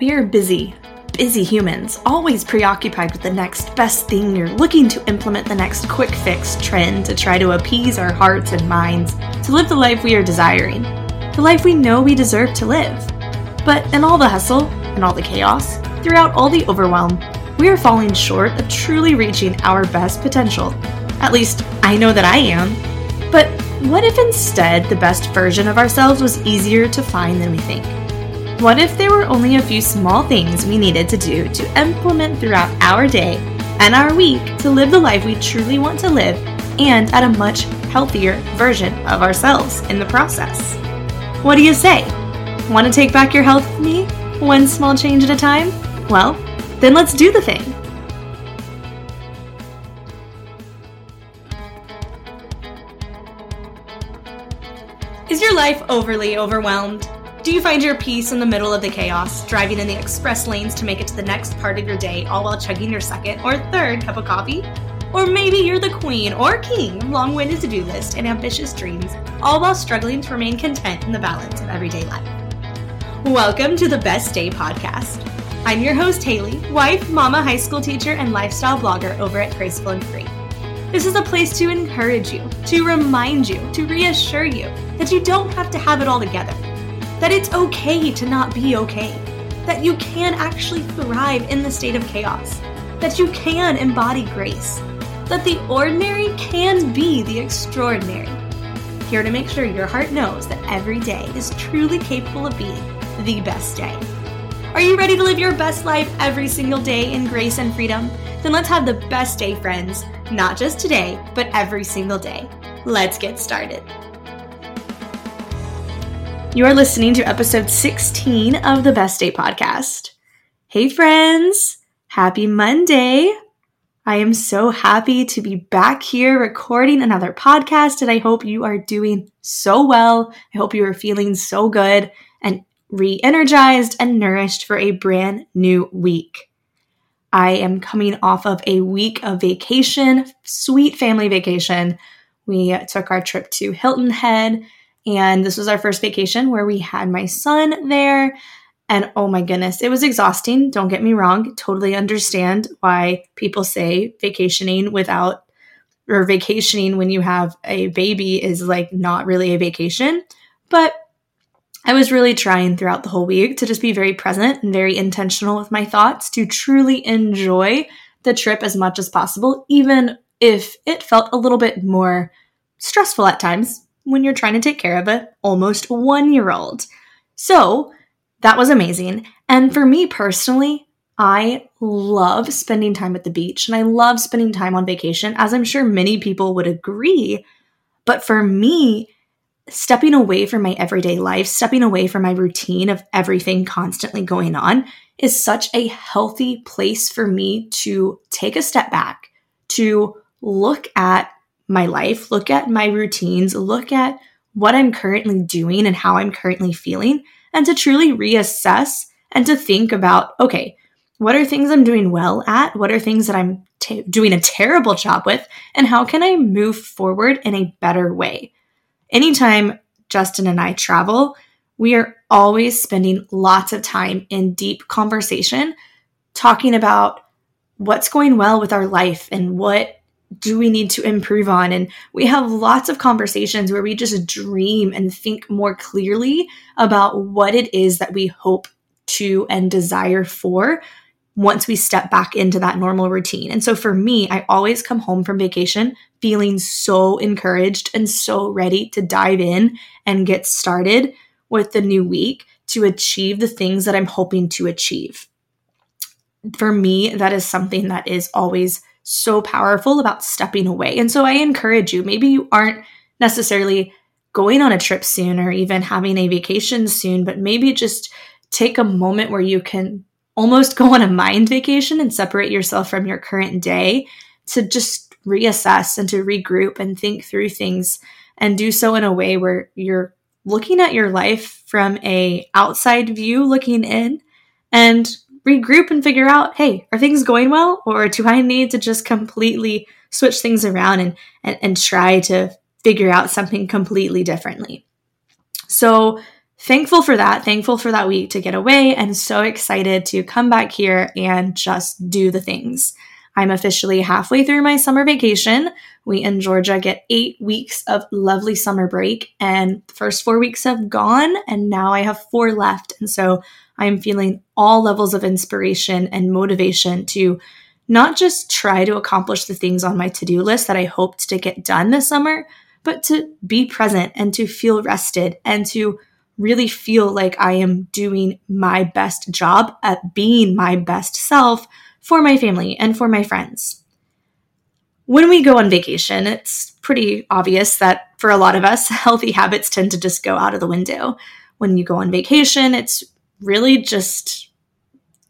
We are busy, busy humans, always preoccupied with the next best thing or looking to implement the next quick fix trend to try to appease our hearts and minds to live the life we are desiring, the life we know we deserve to live. But in all the hustle and all the chaos, throughout all the overwhelm, we are falling short of truly reaching our best potential. At least, I know that I am. But what if instead the best version of ourselves was easier to find than we think? What if there were only a few small things we needed to do to implement throughout our day and our week to live the life we truly want to live and at a much healthier version of ourselves in the process? What do you say? Want to take back your health with me? One small change at a time? Well, then let's do the thing. Is your life overly overwhelmed? Do you find your peace in the middle of the chaos, driving in the express lanes to make it to the next part of your day, all while chugging your second or third cup of coffee? Or maybe you're the queen or king of long winded to do lists and ambitious dreams, all while struggling to remain content in the balance of everyday life. Welcome to the Best Day Podcast. I'm your host, Haley, wife, mama, high school teacher, and lifestyle blogger over at Graceful and Free. This is a place to encourage you, to remind you, to reassure you that you don't have to have it all together that it's okay to not be okay, that you can actually thrive in the state of chaos, that you can embody grace, that the ordinary can be the extraordinary. Here to make sure your heart knows that every day is truly capable of being the best day. Are you ready to live your best life every single day in grace and freedom? Then let's have the best day, friends, not just today, but every single day. Let's get started. You are listening to episode 16 of the Best Day Podcast. Hey, friends! Happy Monday! I am so happy to be back here recording another podcast, and I hope you are doing so well. I hope you are feeling so good and re energized and nourished for a brand new week. I am coming off of a week of vacation, sweet family vacation. We took our trip to Hilton Head and this was our first vacation where we had my son there. And oh my goodness, it was exhausting. Don't get me wrong. Totally understand why people say vacationing without or vacationing when you have a baby is like not really a vacation. But I was really trying throughout the whole week to just be very present and very intentional with my thoughts to truly enjoy the trip as much as possible, even if it felt a little bit more stressful at times when you're trying to take care of a almost one year old. So that was amazing. And for me personally, I love spending time at the beach and I love spending time on vacation, as I'm sure many people would agree. But for me, stepping away from my everyday life, stepping away from my routine of everything constantly going on is such a healthy place for me to take a step back, to look at my life, look at my routines, look at what I'm currently doing and how I'm currently feeling, and to truly reassess and to think about okay, what are things I'm doing well at? What are things that I'm t- doing a terrible job with? And how can I move forward in a better way? Anytime Justin and I travel, we are always spending lots of time in deep conversation talking about what's going well with our life and what do we need to improve on? And we have lots of conversations where we just dream and think more clearly about what it is that we hope to and desire for once we step back into that normal routine. And so for me, I always come home from vacation feeling so encouraged and so ready to dive in and get started with the new week to achieve the things that I'm hoping to achieve. For me, that is something that is always so powerful about stepping away. And so I encourage you, maybe you aren't necessarily going on a trip soon or even having a vacation soon, but maybe just take a moment where you can almost go on a mind vacation and separate yourself from your current day to just reassess and to regroup and think through things and do so in a way where you're looking at your life from a outside view looking in and regroup and figure out hey, are things going well? Or do I need to just completely switch things around and, and, and try to figure out something completely differently? So, thankful for that, thankful for that week to get away, and so excited to come back here and just do the things. I'm officially halfway through my summer vacation. We in Georgia get eight weeks of lovely summer break, and the first four weeks have gone, and now I have four left. And so I'm feeling all levels of inspiration and motivation to not just try to accomplish the things on my to do list that I hoped to get done this summer, but to be present and to feel rested and to really feel like I am doing my best job at being my best self for my family and for my friends. When we go on vacation, it's pretty obvious that for a lot of us, healthy habits tend to just go out of the window. When you go on vacation, it's really just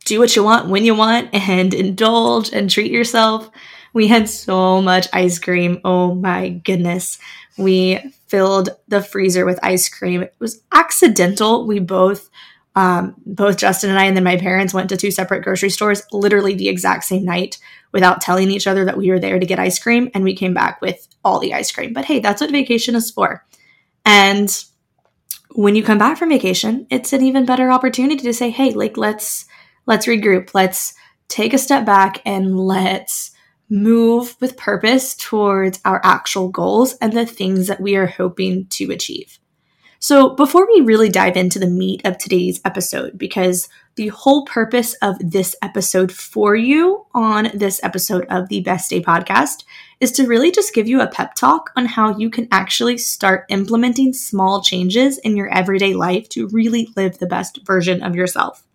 do what you want when you want and indulge and treat yourself. We had so much ice cream. Oh my goodness. We filled the freezer with ice cream. It was accidental. We both um, both Justin and I, and then my parents went to two separate grocery stores literally the exact same night without telling each other that we were there to get ice cream. And we came back with all the ice cream. But hey, that's what vacation is for. And when you come back from vacation, it's an even better opportunity to say, hey, like, let's, let's regroup. Let's take a step back and let's move with purpose towards our actual goals and the things that we are hoping to achieve. So, before we really dive into the meat of today's episode, because the whole purpose of this episode for you on this episode of the Best Day podcast is to really just give you a pep talk on how you can actually start implementing small changes in your everyday life to really live the best version of yourself.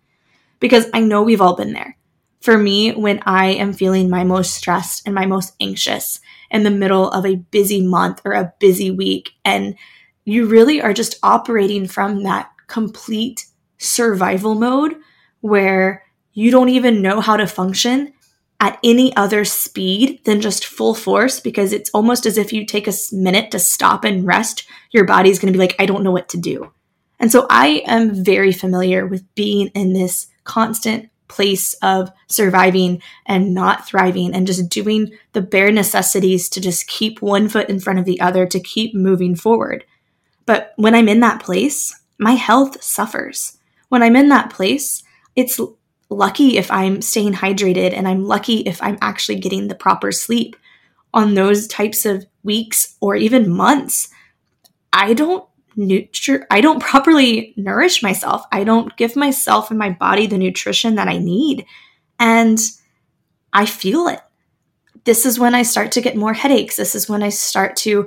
Because I know we've all been there. For me, when I am feeling my most stressed and my most anxious in the middle of a busy month or a busy week, and you really are just operating from that complete survival mode where you don't even know how to function at any other speed than just full force because it's almost as if you take a minute to stop and rest, your body's going to be like, I don't know what to do. And so I am very familiar with being in this constant place of surviving and not thriving and just doing the bare necessities to just keep one foot in front of the other to keep moving forward. But when I'm in that place, my health suffers. When I'm in that place, it's lucky if I'm staying hydrated and I'm lucky if I'm actually getting the proper sleep. On those types of weeks or even months, I don't nutri- I don't properly nourish myself. I don't give myself and my body the nutrition that I need. And I feel it. This is when I start to get more headaches. This is when I start to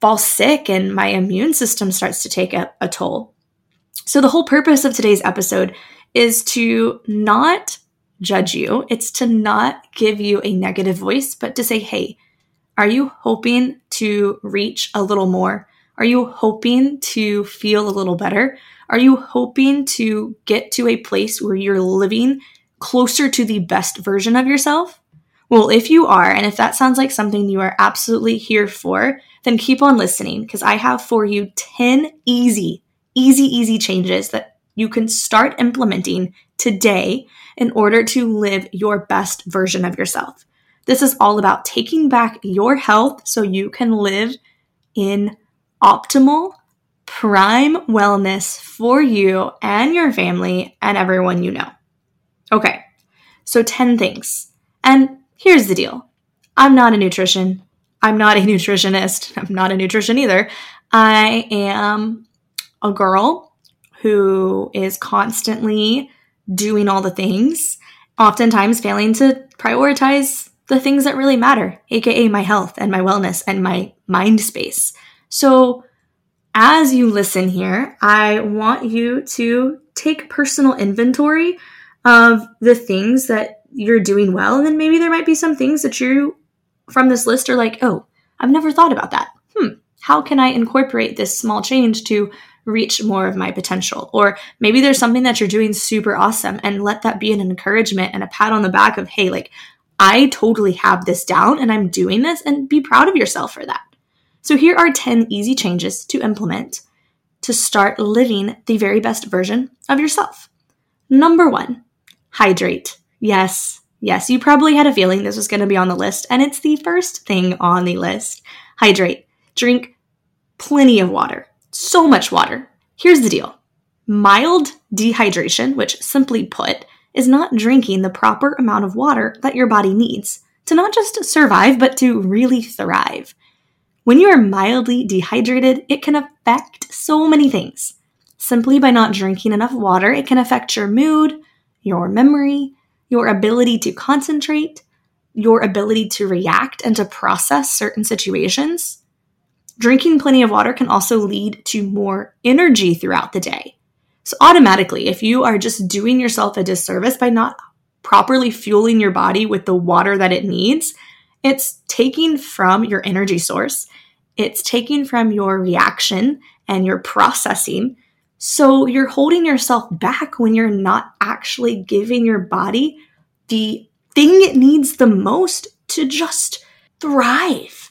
fall sick and my immune system starts to take a, a toll. So, the whole purpose of today's episode is to not judge you, it's to not give you a negative voice, but to say, hey, are you hoping to reach a little more? Are you hoping to feel a little better? Are you hoping to get to a place where you're living closer to the best version of yourself? Well, if you are, and if that sounds like something you are absolutely here for, then keep on listening because I have for you 10 easy, easy, easy changes that you can start implementing today in order to live your best version of yourself. This is all about taking back your health so you can live in optimal, prime wellness for you and your family and everyone you know. Okay, so 10 things. And here's the deal I'm not a nutrition I'm not a nutritionist. I'm not a nutrition either. I am a girl who is constantly doing all the things, oftentimes failing to prioritize the things that really matter, aka my health and my wellness and my mind space. So, as you listen here, I want you to take personal inventory of the things that you're doing well. And then maybe there might be some things that you from this list are like, oh, I've never thought about that. Hmm, how can I incorporate this small change to reach more of my potential? Or maybe there's something that you're doing super awesome and let that be an encouragement and a pat on the back of, hey, like, I totally have this down and I'm doing this and be proud of yourself for that. So here are 10 easy changes to implement to start living the very best version of yourself. Number one, hydrate. Yes, Yes, you probably had a feeling this was going to be on the list, and it's the first thing on the list. Hydrate. Drink plenty of water. So much water. Here's the deal Mild dehydration, which simply put, is not drinking the proper amount of water that your body needs to not just survive, but to really thrive. When you are mildly dehydrated, it can affect so many things. Simply by not drinking enough water, it can affect your mood, your memory, your ability to concentrate, your ability to react and to process certain situations. Drinking plenty of water can also lead to more energy throughout the day. So, automatically, if you are just doing yourself a disservice by not properly fueling your body with the water that it needs, it's taking from your energy source, it's taking from your reaction and your processing. So, you're holding yourself back when you're not actually giving your body the thing it needs the most to just thrive.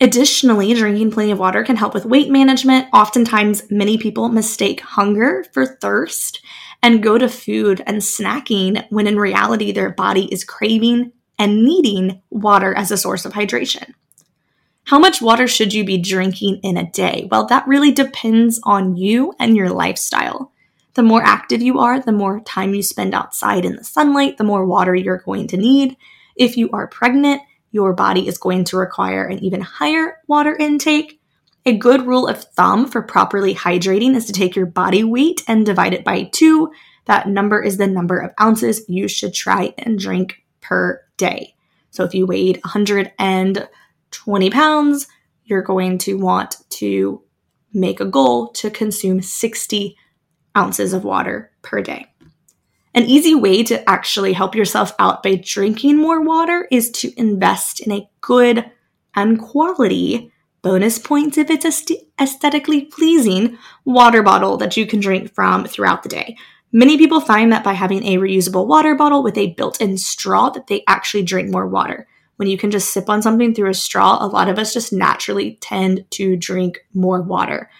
Additionally, drinking plenty of water can help with weight management. Oftentimes, many people mistake hunger for thirst and go to food and snacking when in reality their body is craving and needing water as a source of hydration. How much water should you be drinking in a day? Well, that really depends on you and your lifestyle. The more active you are, the more time you spend outside in the sunlight, the more water you're going to need. If you are pregnant, your body is going to require an even higher water intake. A good rule of thumb for properly hydrating is to take your body weight and divide it by two. That number is the number of ounces you should try and drink per day. So if you weighed 120 pounds, you're going to want to make a goal to consume 60 ounces of water per day. An easy way to actually help yourself out by drinking more water is to invest in a good and quality bonus points if it's aesthetically pleasing water bottle that you can drink from throughout the day. Many people find that by having a reusable water bottle with a built-in straw that they actually drink more water. When you can just sip on something through a straw, a lot of us just naturally tend to drink more water.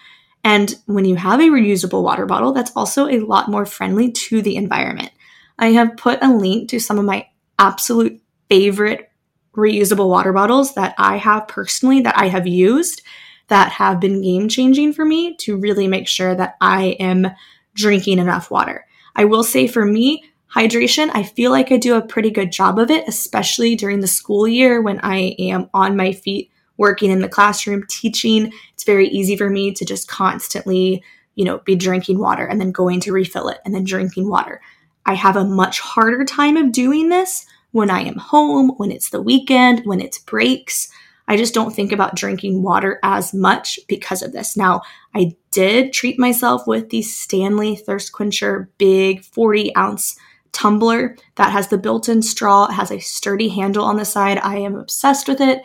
And when you have a reusable water bottle, that's also a lot more friendly to the environment. I have put a link to some of my absolute favorite reusable water bottles that I have personally that I have used that have been game changing for me to really make sure that I am drinking enough water. I will say for me, hydration, I feel like I do a pretty good job of it, especially during the school year when I am on my feet working in the classroom, teaching, it's very easy for me to just constantly, you know, be drinking water and then going to refill it and then drinking water. I have a much harder time of doing this when I am home, when it's the weekend, when it's breaks. I just don't think about drinking water as much because of this. Now, I did treat myself with the Stanley Thirst Quencher big 40 ounce tumbler that has the built in straw. It has a sturdy handle on the side. I am obsessed with it.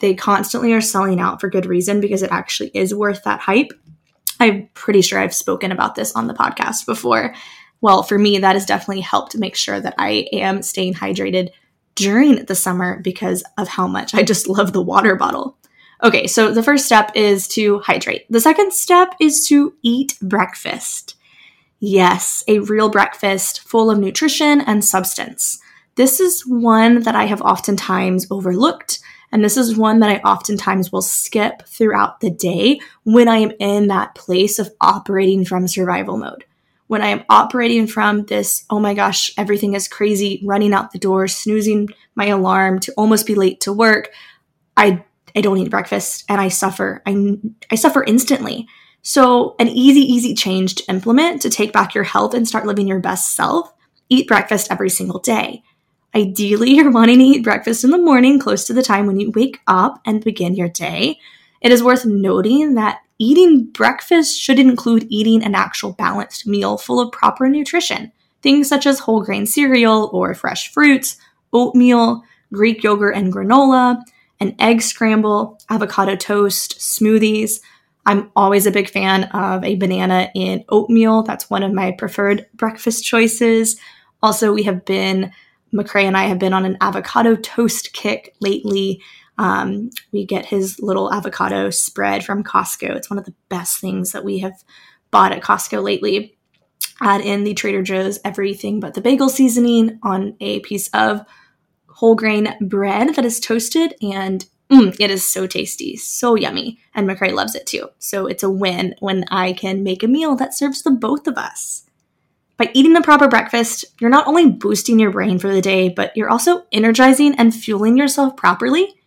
They constantly are selling out for good reason because it actually is worth that hype. I'm pretty sure I've spoken about this on the podcast before. Well, for me, that has definitely helped make sure that I am staying hydrated during the summer because of how much I just love the water bottle. Okay, so the first step is to hydrate. The second step is to eat breakfast. Yes, a real breakfast full of nutrition and substance. This is one that I have oftentimes overlooked and this is one that I oftentimes will skip throughout the day when I am in that place of operating from survival mode. When I am operating from this, oh my gosh, everything is crazy, running out the door, snoozing my alarm to almost be late to work, I I don't eat breakfast and I suffer. I I suffer instantly. So, an easy easy change to implement to take back your health and start living your best self, eat breakfast every single day. Ideally, you're wanting to eat breakfast in the morning close to the time when you wake up and begin your day. It is worth noting that eating breakfast should include eating an actual balanced meal full of proper nutrition. Things such as whole grain cereal or fresh fruits, oatmeal, Greek yogurt and granola, an egg scramble, avocado toast, smoothies. I'm always a big fan of a banana in oatmeal. That's one of my preferred breakfast choices. Also, we have been McCray and I have been on an avocado toast kick lately. Um, we get his little avocado spread from Costco. It's one of the best things that we have bought at Costco lately. Add in the Trader Joe's everything but the bagel seasoning on a piece of whole grain bread that is toasted, and Mm, it is so tasty, so yummy, and McRae loves it too. So it's a win when I can make a meal that serves the both of us. By eating the proper breakfast, you're not only boosting your brain for the day, but you're also energizing and fueling yourself properly.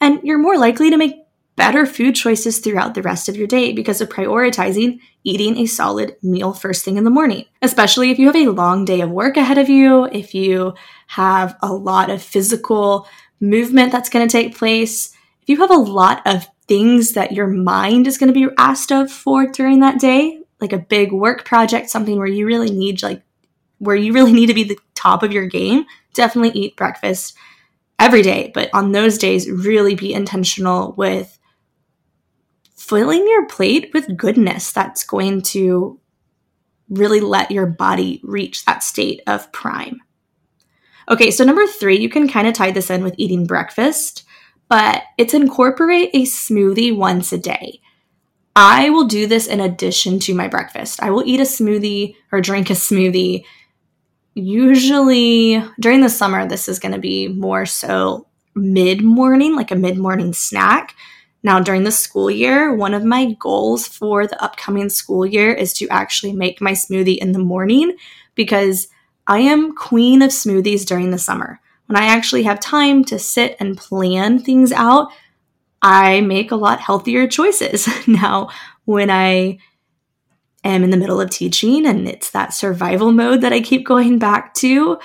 And you're more likely to make better food choices throughout the rest of your day because of prioritizing eating a solid meal first thing in the morning, especially if you have a long day of work ahead of you, if you have a lot of physical movement that's going to take place, if you have a lot of things that your mind is going to be asked of for during that day, like a big work project, something where you really need like where you really need to be the top of your game, definitely eat breakfast every day, but on those days really be intentional with filling your plate with goodness that's going to really let your body reach that state of prime. Okay, so number three, you can kind of tie this in with eating breakfast, but it's incorporate a smoothie once a day. I will do this in addition to my breakfast. I will eat a smoothie or drink a smoothie. Usually during the summer, this is going to be more so mid morning, like a mid morning snack. Now, during the school year, one of my goals for the upcoming school year is to actually make my smoothie in the morning because I am queen of smoothies during the summer. When I actually have time to sit and plan things out, I make a lot healthier choices. now, when I am in the middle of teaching and it's that survival mode that I keep going back to,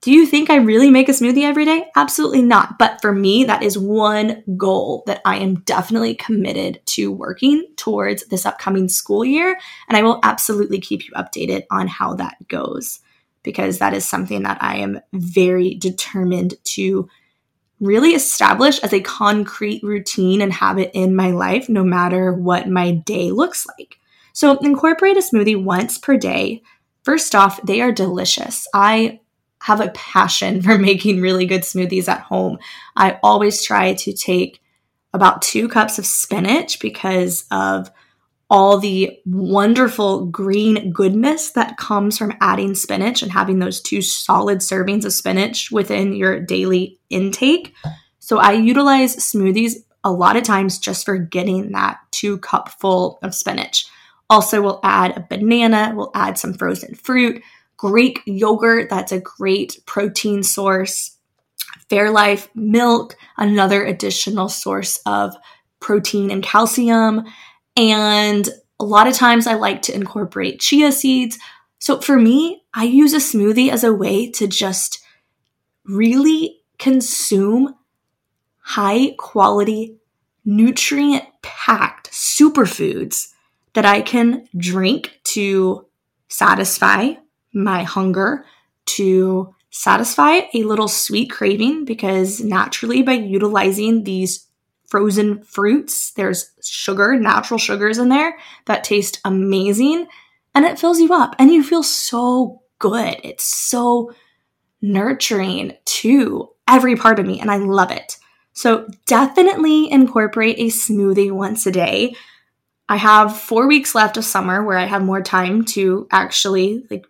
do you think I really make a smoothie every day? Absolutely not. But for me, that is one goal that I am definitely committed to working towards this upcoming school year. And I will absolutely keep you updated on how that goes because that is something that I am very determined to really establish as a concrete routine and habit in my life, no matter what my day looks like. So, incorporate a smoothie once per day. First off, they are delicious. I have a passion for making really good smoothies at home. I always try to take about two cups of spinach because of all the wonderful green goodness that comes from adding spinach and having those two solid servings of spinach within your daily intake. So I utilize smoothies a lot of times just for getting that two cup full of spinach. Also, we'll add a banana, we'll add some frozen fruit, Greek yogurt, that's a great protein source. Fairlife milk, another additional source of protein and calcium. And a lot of times I like to incorporate chia seeds. So for me, I use a smoothie as a way to just really consume high quality, nutrient packed superfoods that I can drink to satisfy my hunger to satisfy a little sweet craving because naturally, by utilizing these frozen fruits, there's sugar, natural sugars in there that taste amazing and it fills you up and you feel so good. It's so nurturing to every part of me and I love it. So definitely incorporate a smoothie once a day. I have 4 weeks left of summer where I have more time to actually like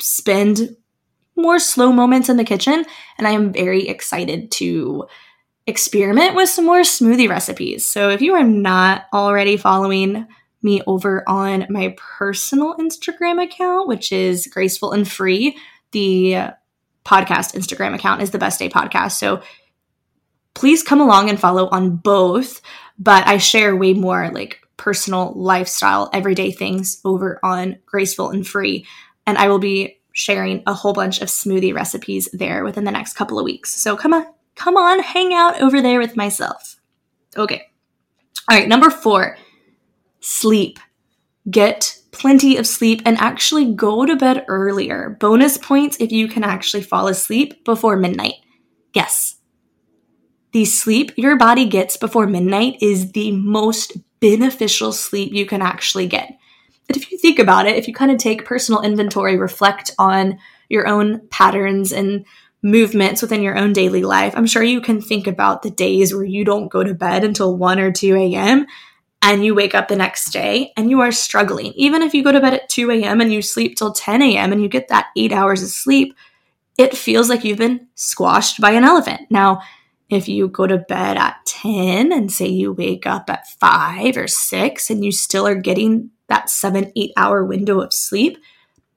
spend more slow moments in the kitchen. And I am very excited to experiment with some more smoothie recipes. So if you are not already following me over on my personal Instagram account, which is graceful and free, the podcast Instagram account is the best day podcast. So please come along and follow on both. But I share way more like personal lifestyle, everyday things over on graceful and free and I will be sharing a whole bunch of smoothie recipes there within the next couple of weeks. So come on, come on, hang out over there with myself. Okay. All right, number 4, sleep. Get plenty of sleep and actually go to bed earlier. Bonus points if you can actually fall asleep before midnight. Yes. The sleep your body gets before midnight is the most beneficial sleep you can actually get. But if you think about it, if you kind of take personal inventory, reflect on your own patterns and movements within your own daily life, I'm sure you can think about the days where you don't go to bed until 1 or 2 a.m. and you wake up the next day and you are struggling. Even if you go to bed at 2 a.m. and you sleep till 10 a.m. and you get that eight hours of sleep, it feels like you've been squashed by an elephant. Now, if you go to bed at 10 and say you wake up at 5 or 6 and you still are getting that 7 8 hour window of sleep,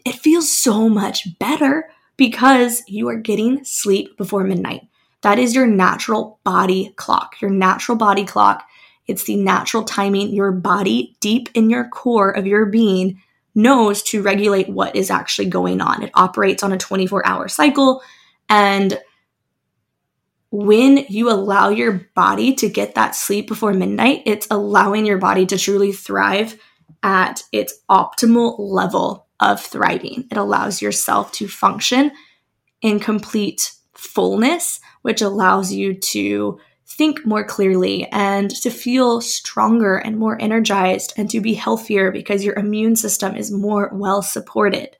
it feels so much better because you are getting sleep before midnight. That is your natural body clock. Your natural body clock. It's the natural timing your body, deep in your core of your being, knows to regulate what is actually going on. It operates on a 24 hour cycle. And when you allow your body to get that sleep before midnight, it's allowing your body to truly thrive at its optimal level of thriving. It allows yourself to function in complete fullness, which allows you to think more clearly and to feel stronger and more energized and to be healthier because your immune system is more well supported.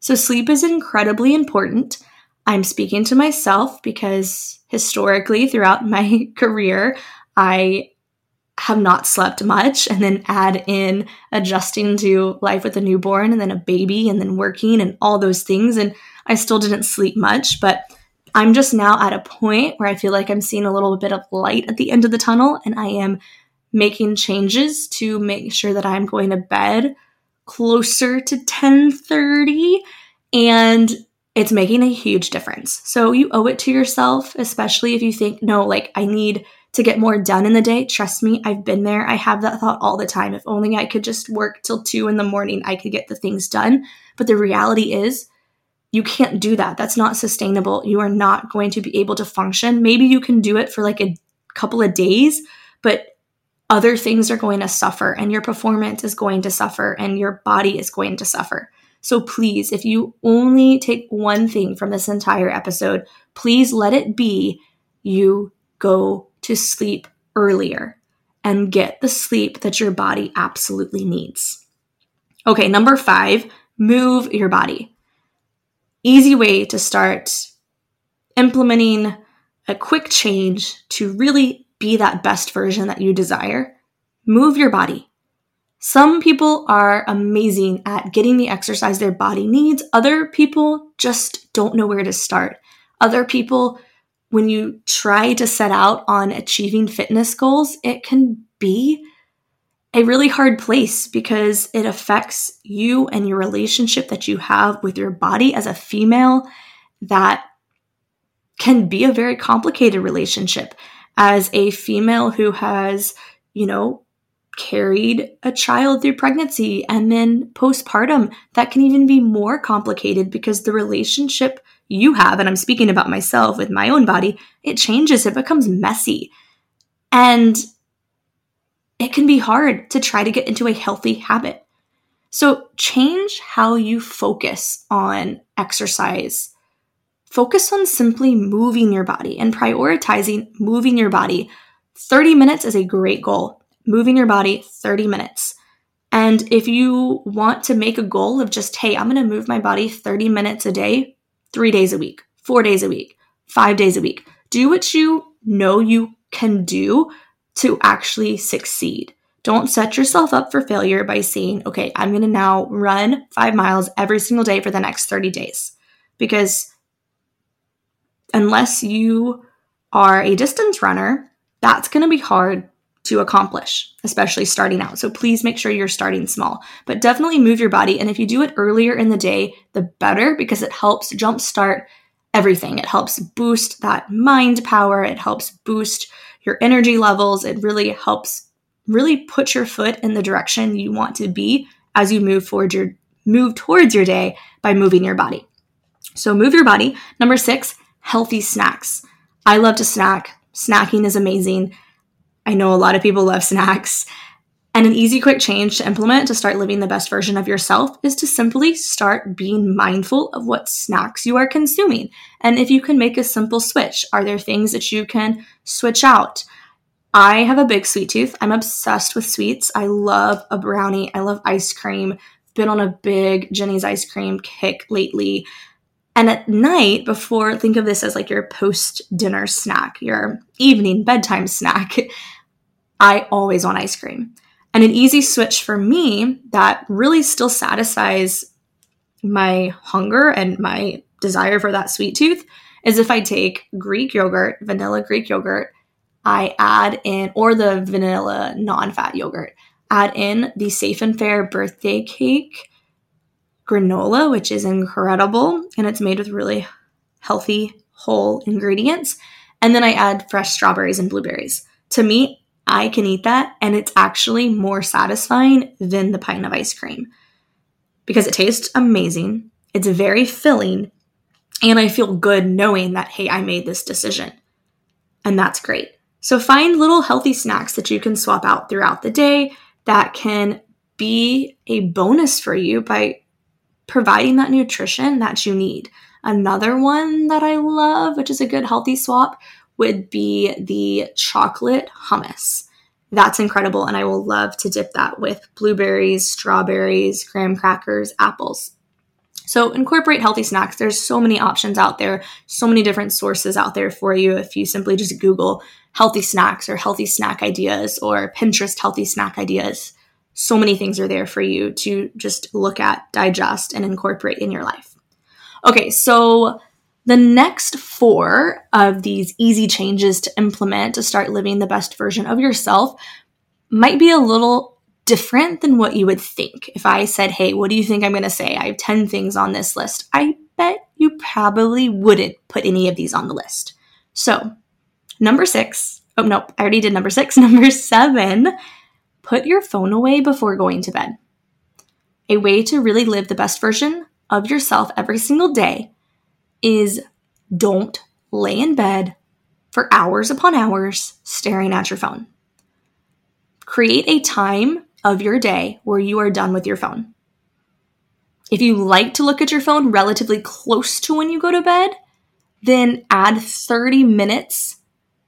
So, sleep is incredibly important. I'm speaking to myself because historically, throughout my career, I have not slept much and then add in adjusting to life with a newborn and then a baby and then working and all those things. And I still didn't sleep much, but I'm just now at a point where I feel like I'm seeing a little bit of light at the end of the tunnel and I am making changes to make sure that I'm going to bed closer to 10:30 and it's making a huge difference. So you owe it to yourself, especially if you think no, like I need to get more done in the day. Trust me, I've been there. I have that thought all the time. If only I could just work till 2 in the morning, I could get the things done. But the reality is you can't do that. That's not sustainable. You are not going to be able to function. Maybe you can do it for like a couple of days, but other things are going to suffer and your performance is going to suffer and your body is going to suffer. So please, if you only take one thing from this entire episode, please let it be you go to sleep earlier and get the sleep that your body absolutely needs. Okay, number five, move your body easy way to start implementing a quick change to really be that best version that you desire. Move your body. Some people are amazing at getting the exercise their body needs. Other people just don't know where to start. Other people, when you try to set out on achieving fitness goals, it can be a really hard place because it affects you and your relationship that you have with your body as a female that can be a very complicated relationship. As a female who has, you know, carried a child through pregnancy and then postpartum that can even be more complicated because the relationship you have and I'm speaking about myself with my own body, it changes, it becomes messy. And it can be hard to try to get into a healthy habit. So change how you focus on exercise. Focus on simply moving your body and prioritizing moving your body. 30 minutes is a great goal. Moving your body 30 minutes. And if you want to make a goal of just, hey, I'm going to move my body 30 minutes a day, three days a week, four days a week, five days a week, do what you know you can do to actually succeed. Don't set yourself up for failure by saying, okay, I'm going to now run five miles every single day for the next 30 days. Because unless you are a distance runner, that's going to be hard to accomplish, especially starting out. So please make sure you're starting small, but definitely move your body. And if you do it earlier in the day, the better because it helps jumpstart everything. It helps boost that mind power, it helps boost your energy levels. It really helps really put your foot in the direction you want to be as you move forward your move towards your day by moving your body. So move your body. Number 6, healthy snacks. I love to snack. Snacking is amazing. I know a lot of people love snacks. And an easy, quick change to implement to start living the best version of yourself is to simply start being mindful of what snacks you are consuming. And if you can make a simple switch, are there things that you can switch out? I have a big sweet tooth. I'm obsessed with sweets. I love a brownie. I love ice cream. Been on a big Jeni's ice cream kick lately. And at night, before, think of this as like your post dinner snack, your evening bedtime snack, I always want ice cream. And an easy switch for me that really still satisfies my hunger and my desire for that sweet tooth is if I take Greek yogurt, vanilla Greek yogurt, I add in, or the vanilla non fat yogurt, add in the Safe and Fair birthday cake granola, which is incredible and it's made with really healthy whole ingredients. And then I add fresh strawberries and blueberries. To me, I can eat that and it's actually more satisfying than the pint of ice cream because it tastes amazing. It's very filling and I feel good knowing that, hey, I made this decision. And that's great. So find little healthy snacks that you can swap out throughout the day that can be a bonus for you by providing that nutrition that you need. Another one that I love, which is a good healthy swap, would be the chocolate hummus. That's incredible, and I will love to dip that with blueberries, strawberries, graham crackers, apples. So incorporate healthy snacks. There's so many options out there, so many different sources out there for you if you simply just Google healthy snacks or healthy snack ideas or Pinterest healthy snack ideas. So many things are there for you to just look at, digest, and incorporate in your life. Okay, so the next four of these easy changes to implement to start living the best version of yourself might be a little different than what you would think. If I said, Hey, what do you think I'm going to say? I have 10 things on this list. I bet you probably wouldn't put any of these on the list. So, number six, oh, nope, I already did number six. Number seven, put your phone away before going to bed. A way to really live the best version of yourself every single day is don't lay in bed for hours upon hours staring at your phone. Create a time of your day where you are done with your phone. If you like to look at your phone relatively close to when you go to bed, then add 30 minutes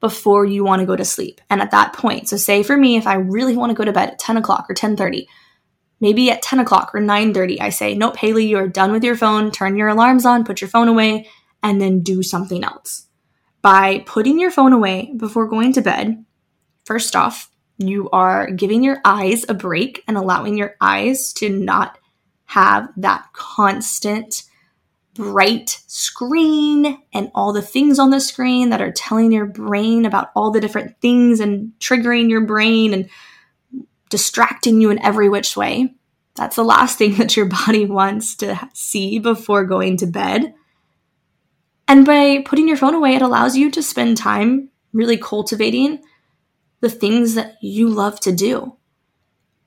before you want to go to sleep. And at that point, so say for me, if I really want to go to bed at 10 o'clock or 10:30, maybe at 10 o'clock or 9:30, I say, nope, Haley, you are done with your phone. Turn your alarms on, put your phone away, and then do something else. By putting your phone away before going to bed, first off, you are giving your eyes a break and allowing your eyes to not have that constant bright screen and all the things on the screen that are telling your brain about all the different things and triggering your brain and distracting you in every which way. That's the last thing that your body wants to see before going to bed. And by putting your phone away, it allows you to spend time really cultivating the things that you love to do.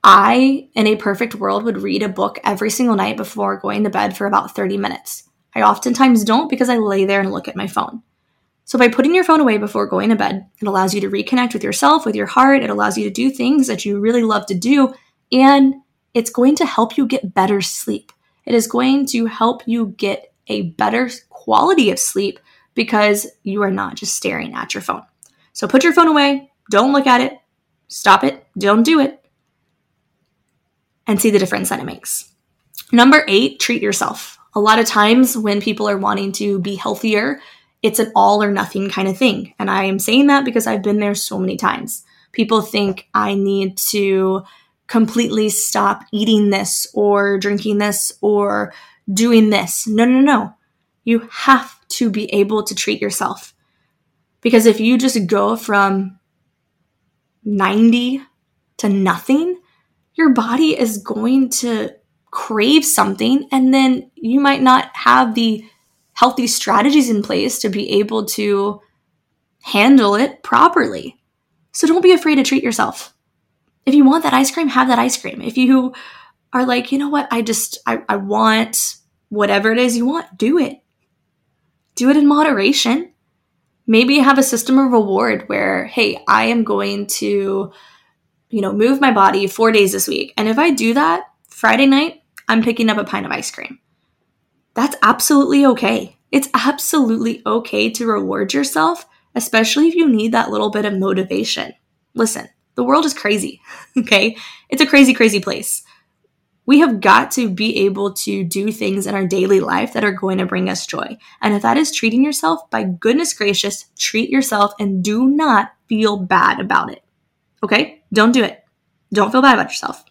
I, in a perfect world, would read a book every single night before going to bed for about 30 minutes. I oftentimes don't because I lay there and look at my phone. So, by putting your phone away before going to bed, it allows you to reconnect with yourself, with your heart. It allows you to do things that you really love to do. And it's going to help you get better sleep. It is going to help you get a better quality of sleep because you are not just staring at your phone. So, put your phone away, don't look at it. Stop it. Don't do it. And see the difference that it makes. Number eight, treat yourself. A lot of times when people are wanting to be healthier, it's an all or nothing kind of thing. And I am saying that because I've been there so many times. People think I need to completely stop eating this or drinking this or doing this. No, no, no. You have to be able to treat yourself. Because if you just go from 90 to nothing, your body is going to crave something and then you might not have the healthy strategies in place to be able to handle it properly. So don't be afraid to treat yourself. If you want that ice cream, have that ice cream. If you are like, you know what, I just, I, I want whatever it is you want, do it. Do it in moderation maybe have a system of reward where, hey, I am going to, you know, move my body four days this week. And if I do that Friday night, I'm picking up a pint of ice cream. That's absolutely okay. It's absolutely okay to reward yourself, especially if you need that little bit of motivation. Listen, the world is crazy, okay? It's a crazy, crazy place we have got to be able to do things in our daily life that are going to bring us joy. And if that is treating yourself, by goodness gracious, treat yourself and do not feel bad about it. Okay? Don't do it. Don't feel bad about yourself.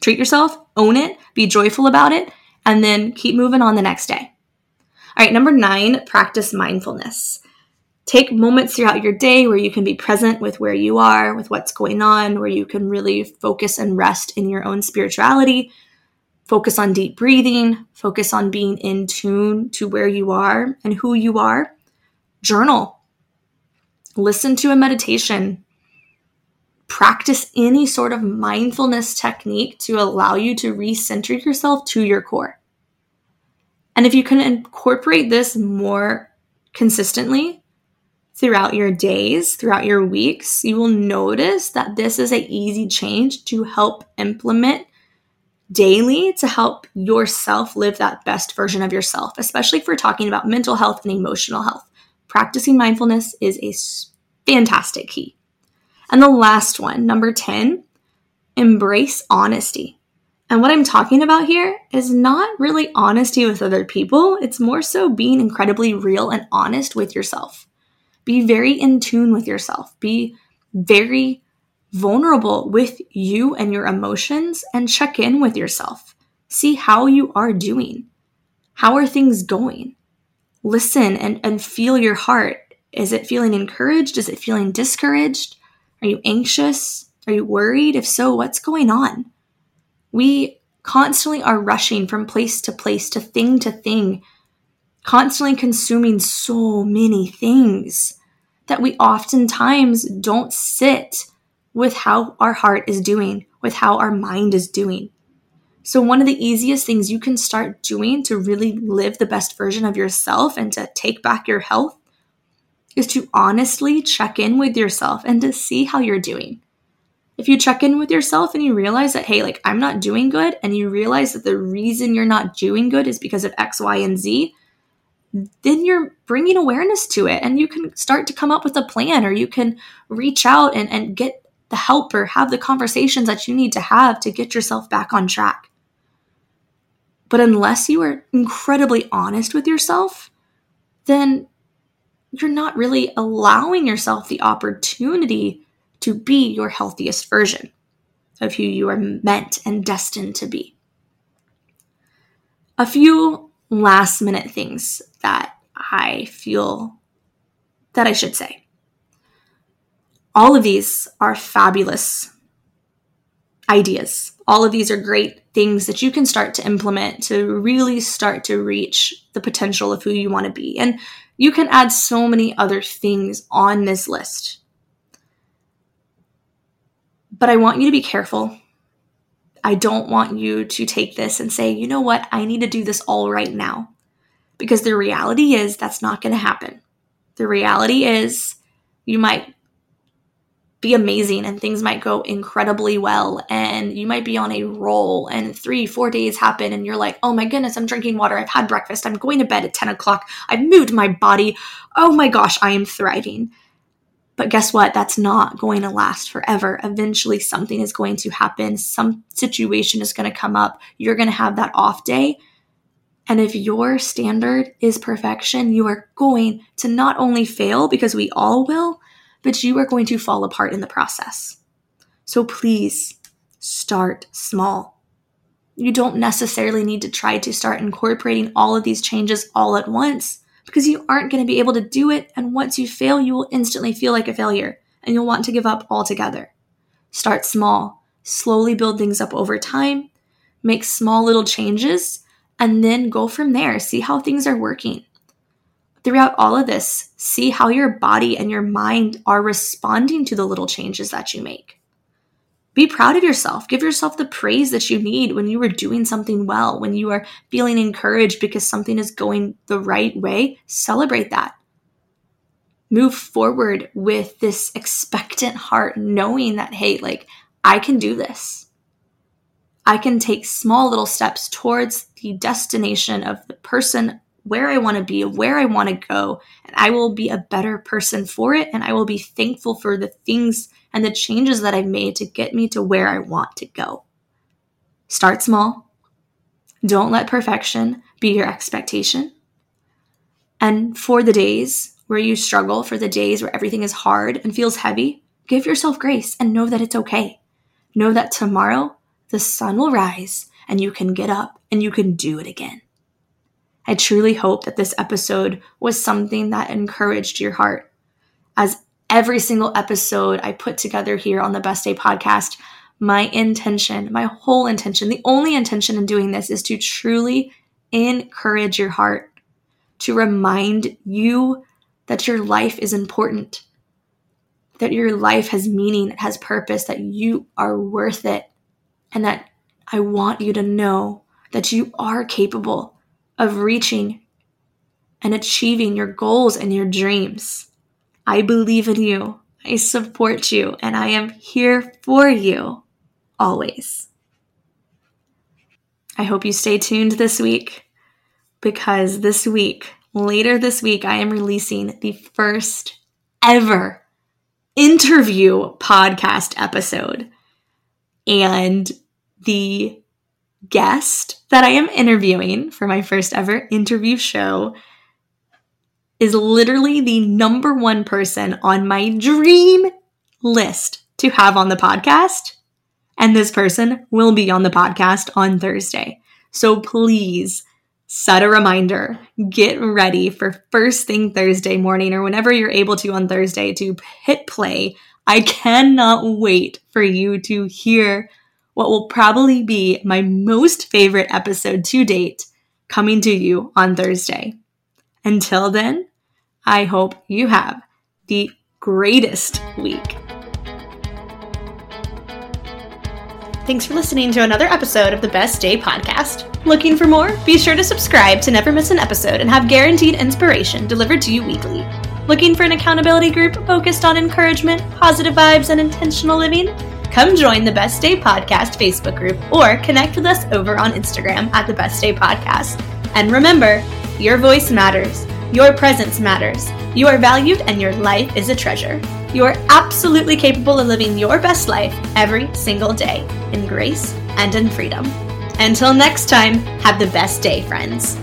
Treat yourself, own it, be joyful about it, and then keep moving on the next day. All right, number nine, practice mindfulness. Take moments throughout your day where you can be present with where you are, with what's going on, where you can really focus and rest in your own spirituality. Focus on deep breathing, focus on being in tune to where you are and who you are. Journal. Listen to a meditation. Practice any sort of mindfulness technique to allow you to recenter yourself to your core. And if you can incorporate this more consistently throughout your days, throughout your weeks, you will notice that this is an easy change to help implement daily to help yourself live that best version of yourself, especially if we're talking about mental health and emotional health. Practicing mindfulness is a fantastic key. And the last one, number 10, embrace honesty. And what I'm talking about here is not really honesty with other people, it's more so being incredibly real and honest with yourself. Be very in tune with yourself. Be very vulnerable with you and your emotions and check in with yourself. See how you are doing. How are things going? Listen and, and feel your heart. Is it feeling encouraged? Is it feeling discouraged? Are you anxious? Are you worried? If so, what's going on? We constantly are rushing from place to place, to thing to thing, constantly consuming so many things that we oftentimes don't sit with how our heart is doing, with how our mind is doing. So, one of the easiest things you can start doing to really live the best version of yourself and to take back your health is to honestly check in with yourself and to see how you're doing if you check in with yourself and you realize that, hey, like I'm not doing good, and you realize that the reason you're not doing good is because of X, Y, and Z, then you're bringing awareness to it and you can start to come up with a plan or you can reach out and, and get the help or have the conversations that you need to have to get yourself back on track. But unless you are incredibly honest with yourself, then you're not really allowing yourself the opportunity to be your healthiest version of who you are meant and destined to be. A few last minute things that I feel that I should say. All of these are fabulous ideas. All of these are great things that you can start to implement to really start to reach the potential of who you want to be. And you can add so many other things on this list. But I want you to be careful. I don't want you to take this and say, you know what, I need to do this all right now. Because the reality is that's not going to happen. The reality is you might be amazing and things might go incredibly well and you might be on a roll and three four days happen and you're like oh my goodness i'm drinking water i've had breakfast i'm going to bed at 10 o'clock i've moved my body oh my gosh i am thriving but guess what? That's not going to last forever. Eventually, something is going to happen. Some situation is going to come up. You're going to have that off day. And if your standard is perfection, you are going to not only fail because we all will, but you are going to fall apart in the process. So please start small. You don't necessarily need to try to start incorporating all of these changes all at once because you aren't going to be able to do it. And once you fail, you will instantly feel like a failure and you'll want to give up altogether. Start small, slowly build things up over time, make small little changes, and then go from there. See how things are working. Throughout all of this, see how your body and your mind are responding to the little changes that you make. Be proud of yourself. Give yourself the praise that you need when you are doing something well, when you are feeling encouraged because something is going the right way. Celebrate that. Move forward with this expectant heart, knowing that, hey, like, I can do this. I can take small little steps towards the destination of the person where I want to be, where I want to go, and I will be a better person for it. And I will be thankful for the things and the changes that I've made to get me to where I want to go. Start small. Don't let perfection be your expectation. And for the days where you struggle, for the days where everything is hard and feels heavy, give yourself grace and know that it's okay. Know that tomorrow the sun will rise and you can get up and you can do it again. I truly hope that this episode was something that encouraged your heart. As every single episode I put together here on the Best Day podcast, my intention, my whole intention, the only intention in doing this is to truly encourage your heart, to remind you that your life is important, that your life has meaning, it has purpose, that you are worth it, and that I want you to know that you are capable of reaching and achieving your goals and your dreams. I believe in you. I support you and I am here for you always. I hope you stay tuned this week because this week, later this week, I am releasing the first ever interview podcast episode. And the guest that I am interviewing for my first ever interview show is literally the number one person on my dream list to have on the podcast. And this person will be on the podcast on Thursday. So please set a reminder, get ready for first thing Thursday morning or whenever you're able to on Thursday to hit play. I cannot wait for you to hear what will probably be my most favorite episode to date coming to you on Thursday. Until then, I hope you have the greatest week. Thanks for listening to another episode of the Best Day podcast. Looking for more? Be sure to subscribe to never miss an episode and have guaranteed inspiration delivered to you weekly. Looking for an accountability group focused on encouragement, positive vibes, and intentional living? Come join the Best Day Podcast Facebook group or connect with us over on Instagram at the Best Day Podcast. And remember, your voice matters, your presence matters, you are valued, and your life is a treasure. You are absolutely capable of living your best life every single day in grace and in freedom. Until next time, have the best day, friends.